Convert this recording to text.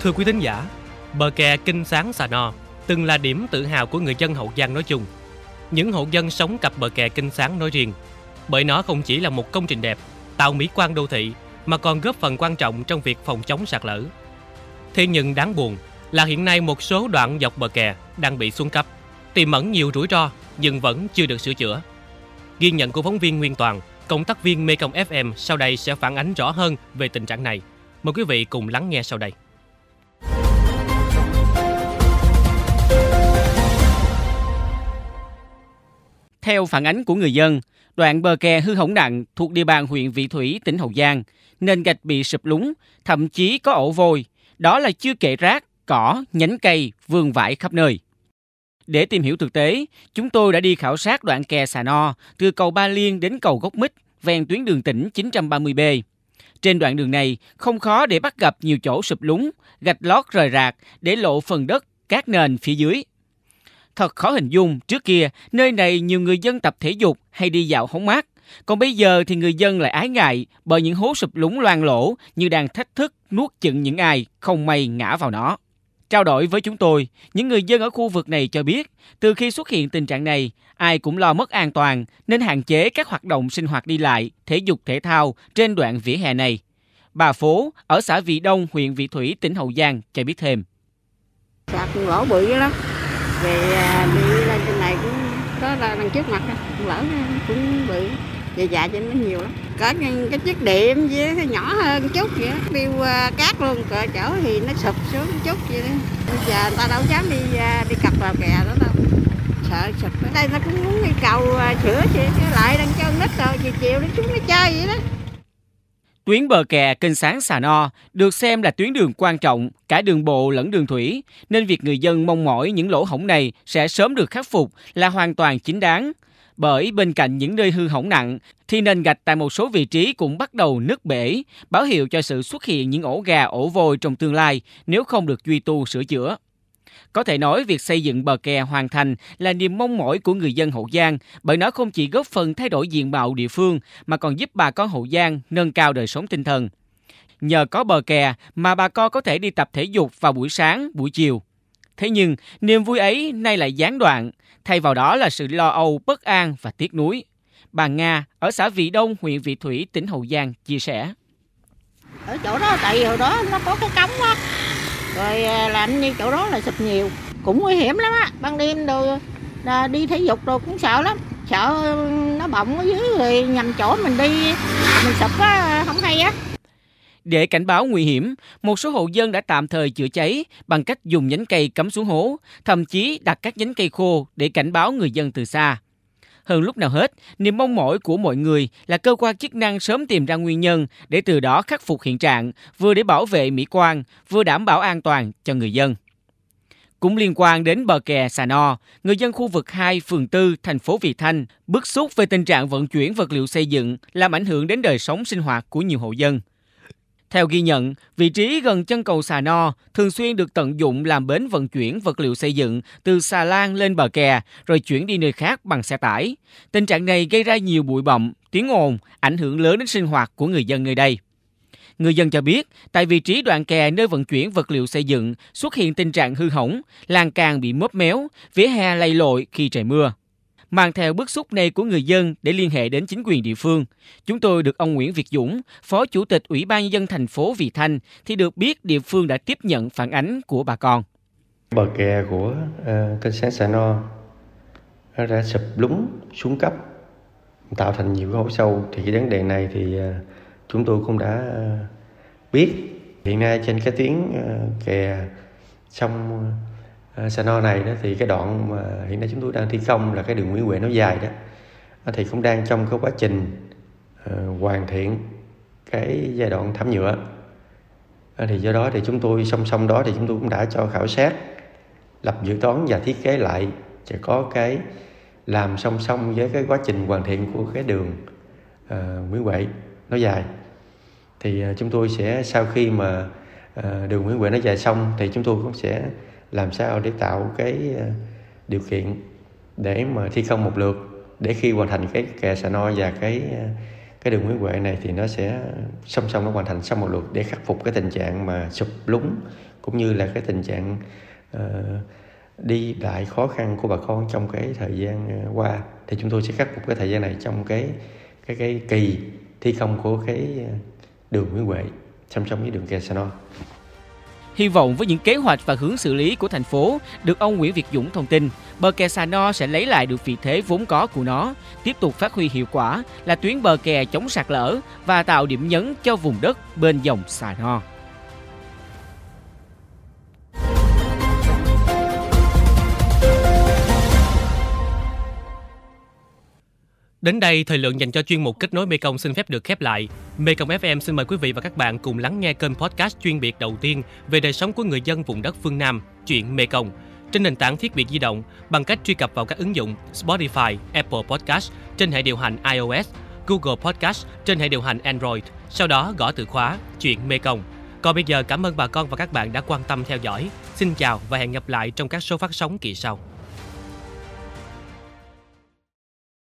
Thưa quý thính giả, bờ kè Kinh Sáng Xà No từng là điểm tự hào của người dân Hậu Giang nói chung. Những hộ dân sống cặp bờ kè Kinh Sáng nói riêng, bởi nó không chỉ là một công trình đẹp, tạo mỹ quan đô thị mà còn góp phần quan trọng trong việc phòng chống sạt lở. Thế nhưng đáng buồn là hiện nay một số đoạn dọc bờ kè đang bị xuống cấp, tiềm ẩn nhiều rủi ro nhưng vẫn chưa được sửa chữa. Ghi nhận của phóng viên Nguyên Toàn, công tác viên Mekong FM sau đây sẽ phản ánh rõ hơn về tình trạng này. Mời quý vị cùng lắng nghe sau đây. Theo phản ánh của người dân, đoạn bờ kè hư hỏng nặng thuộc địa bàn huyện Vị Thủy, tỉnh Hậu Giang, nền gạch bị sụp lún, thậm chí có ổ vôi. Đó là chưa kể rác, cỏ, nhánh cây, vườn vải khắp nơi. Để tìm hiểu thực tế, chúng tôi đã đi khảo sát đoạn kè Xà No từ cầu Ba Liên đến cầu Gốc Mít ven tuyến đường tỉnh 930B. Trên đoạn đường này, không khó để bắt gặp nhiều chỗ sụp lún, gạch lót rời rạc để lộ phần đất, các nền phía dưới. Thật khó hình dung, trước kia, nơi này nhiều người dân tập thể dục hay đi dạo hóng mát. Còn bây giờ thì người dân lại ái ngại bởi những hố sụp lún loang lỗ như đang thách thức nuốt chửng những ai không may ngã vào nó. Trao đổi với chúng tôi, những người dân ở khu vực này cho biết, từ khi xuất hiện tình trạng này, ai cũng lo mất an toàn nên hạn chế các hoạt động sinh hoạt đi lại, thể dục thể thao trên đoạn vỉa hè này. Bà Phố ở xã Vị Đông, huyện Vị Thủy, tỉnh Hậu Giang cho biết thêm. Sạt lỗ bự lắm, về à, đi lên trên này cũng có là đằng trước mặt lỡ cũng bị về dạ cho nó nhiều lắm. Có cái cái chiếc điểm với cái nhỏ hơn chút vậy điêu à, cát luôn. Cỡ chỗ thì nó sụp xuống chút vậy đó. bây giờ người ta đâu dám đi à, đi cặp vào kè đó đâu. Sợ sụp ở đây nó cũng muốn đi cầu sửa chị lại đang cho nít rồi, chiều chiều nó xuống nó chơi vậy đó. Tuyến bờ kè kênh sáng Xà No được xem là tuyến đường quan trọng cả đường bộ lẫn đường thủy, nên việc người dân mong mỏi những lỗ hổng này sẽ sớm được khắc phục là hoàn toàn chính đáng. Bởi bên cạnh những nơi hư hỏng nặng, thì nền gạch tại một số vị trí cũng bắt đầu nứt bể, báo hiệu cho sự xuất hiện những ổ gà ổ vôi trong tương lai nếu không được duy tu sửa chữa. Có thể nói việc xây dựng bờ kè hoàn thành là niềm mong mỏi của người dân Hậu Giang bởi nó không chỉ góp phần thay đổi diện mạo địa phương mà còn giúp bà con Hậu Giang nâng cao đời sống tinh thần. Nhờ có bờ kè mà bà con có thể đi tập thể dục vào buổi sáng, buổi chiều. Thế nhưng, niềm vui ấy nay lại gián đoạn, thay vào đó là sự lo âu, bất an và tiếc nuối. Bà Nga ở xã Vị Đông, huyện Vị Thủy, tỉnh Hậu Giang chia sẻ. Ở chỗ đó tại hồi đó nó có cái cống á, rồi à, làm như chỗ đó là sụp nhiều. Cũng nguy hiểm lắm á. Ban đêm rồi à, đi thể dục rồi cũng sợ lắm. Sợ nó bọng ở dưới rồi nhầm chỗ mình đi. Mình sụp á không hay á. Để cảnh báo nguy hiểm, một số hộ dân đã tạm thời chữa cháy bằng cách dùng nhánh cây cắm xuống hố, thậm chí đặt các nhánh cây khô để cảnh báo người dân từ xa. Hơn lúc nào hết, niềm mong mỏi của mọi người là cơ quan chức năng sớm tìm ra nguyên nhân để từ đó khắc phục hiện trạng, vừa để bảo vệ mỹ quan, vừa đảm bảo an toàn cho người dân. Cũng liên quan đến bờ kè Sà No, người dân khu vực 2, phường 4, thành phố Vị Thanh bức xúc về tình trạng vận chuyển vật liệu xây dựng làm ảnh hưởng đến đời sống sinh hoạt của nhiều hộ dân. Theo ghi nhận, vị trí gần chân cầu Xà No thường xuyên được tận dụng làm bến vận chuyển vật liệu xây dựng từ xà lan lên bờ kè rồi chuyển đi nơi khác bằng xe tải. Tình trạng này gây ra nhiều bụi bặm, tiếng ồn, ảnh hưởng lớn đến sinh hoạt của người dân nơi đây. Người dân cho biết, tại vị trí đoạn kè nơi vận chuyển vật liệu xây dựng xuất hiện tình trạng hư hỏng, lan can bị mớp méo, vỉa hè lầy lội khi trời mưa mang theo bức xúc này của người dân để liên hệ đến chính quyền địa phương. Chúng tôi được ông Nguyễn Việt Dũng, Phó Chủ tịch Ủy ban nhân dân thành phố Vị Thanh thì được biết địa phương đã tiếp nhận phản ánh của bà con. Bờ kè của ờ, uh, kênh sáng Sà No nó đã sụp lúng xuống cấp tạo thành nhiều hố sâu thì cái vấn đề này thì uh, chúng tôi cũng đã uh, biết hiện nay trên cái tuyến uh, kè sông Ờ, Sano này đó thì cái đoạn mà hiện nay chúng tôi đang thi công là cái đường Nguyễn Huệ nó dài đó. Ờ, thì cũng đang trong cái quá trình uh, hoàn thiện cái giai đoạn thảm nhựa. Thì do đó thì chúng tôi song song đó thì chúng tôi cũng đã cho khảo sát lập dự toán và thiết kế lại sẽ có cái làm song song với cái quá trình hoàn thiện của cái đường uh, Nguyễn Huệ nó dài. Thì uh, chúng tôi sẽ sau khi mà uh, đường Nguyễn Huệ nó dài xong thì chúng tôi cũng sẽ làm sao để tạo cái ờ, điều kiện để mà thi công một lượt để khi hoàn thành cái kè xà no và cái ờ, cái đường Nguyễn Huệ này thì nó sẽ song song nó hoàn thành xong một lượt để khắc phục cái tình trạng mà sụp lún cũng như là cái tình trạng uh, đi lại khó khăn của bà con trong cái thời gian qua thì chúng tôi sẽ khắc phục cái thời gian này trong cái cái cái kỳ thi công của cái đường Nguyễn Huệ song song với đường kè Sano. Hy vọng với những kế hoạch và hướng xử lý của thành phố được ông Nguyễn Việt Dũng thông tin, bờ kè Sà No sẽ lấy lại được vị thế vốn có của nó, tiếp tục phát huy hiệu quả là tuyến bờ kè chống sạt lở và tạo điểm nhấn cho vùng đất bên dòng Sà No. Đến đây, thời lượng dành cho chuyên mục kết nối Mekong xin phép được khép lại. Mekong FM xin mời quý vị và các bạn cùng lắng nghe kênh podcast chuyên biệt đầu tiên về đời sống của người dân vùng đất phương Nam, chuyện Mekong, trên nền tảng thiết bị di động bằng cách truy cập vào các ứng dụng Spotify, Apple Podcast trên hệ điều hành iOS, Google Podcast trên hệ điều hành Android, sau đó gõ từ khóa chuyện Mekong. Còn bây giờ cảm ơn bà con và các bạn đã quan tâm theo dõi. Xin chào và hẹn gặp lại trong các số phát sóng kỳ sau.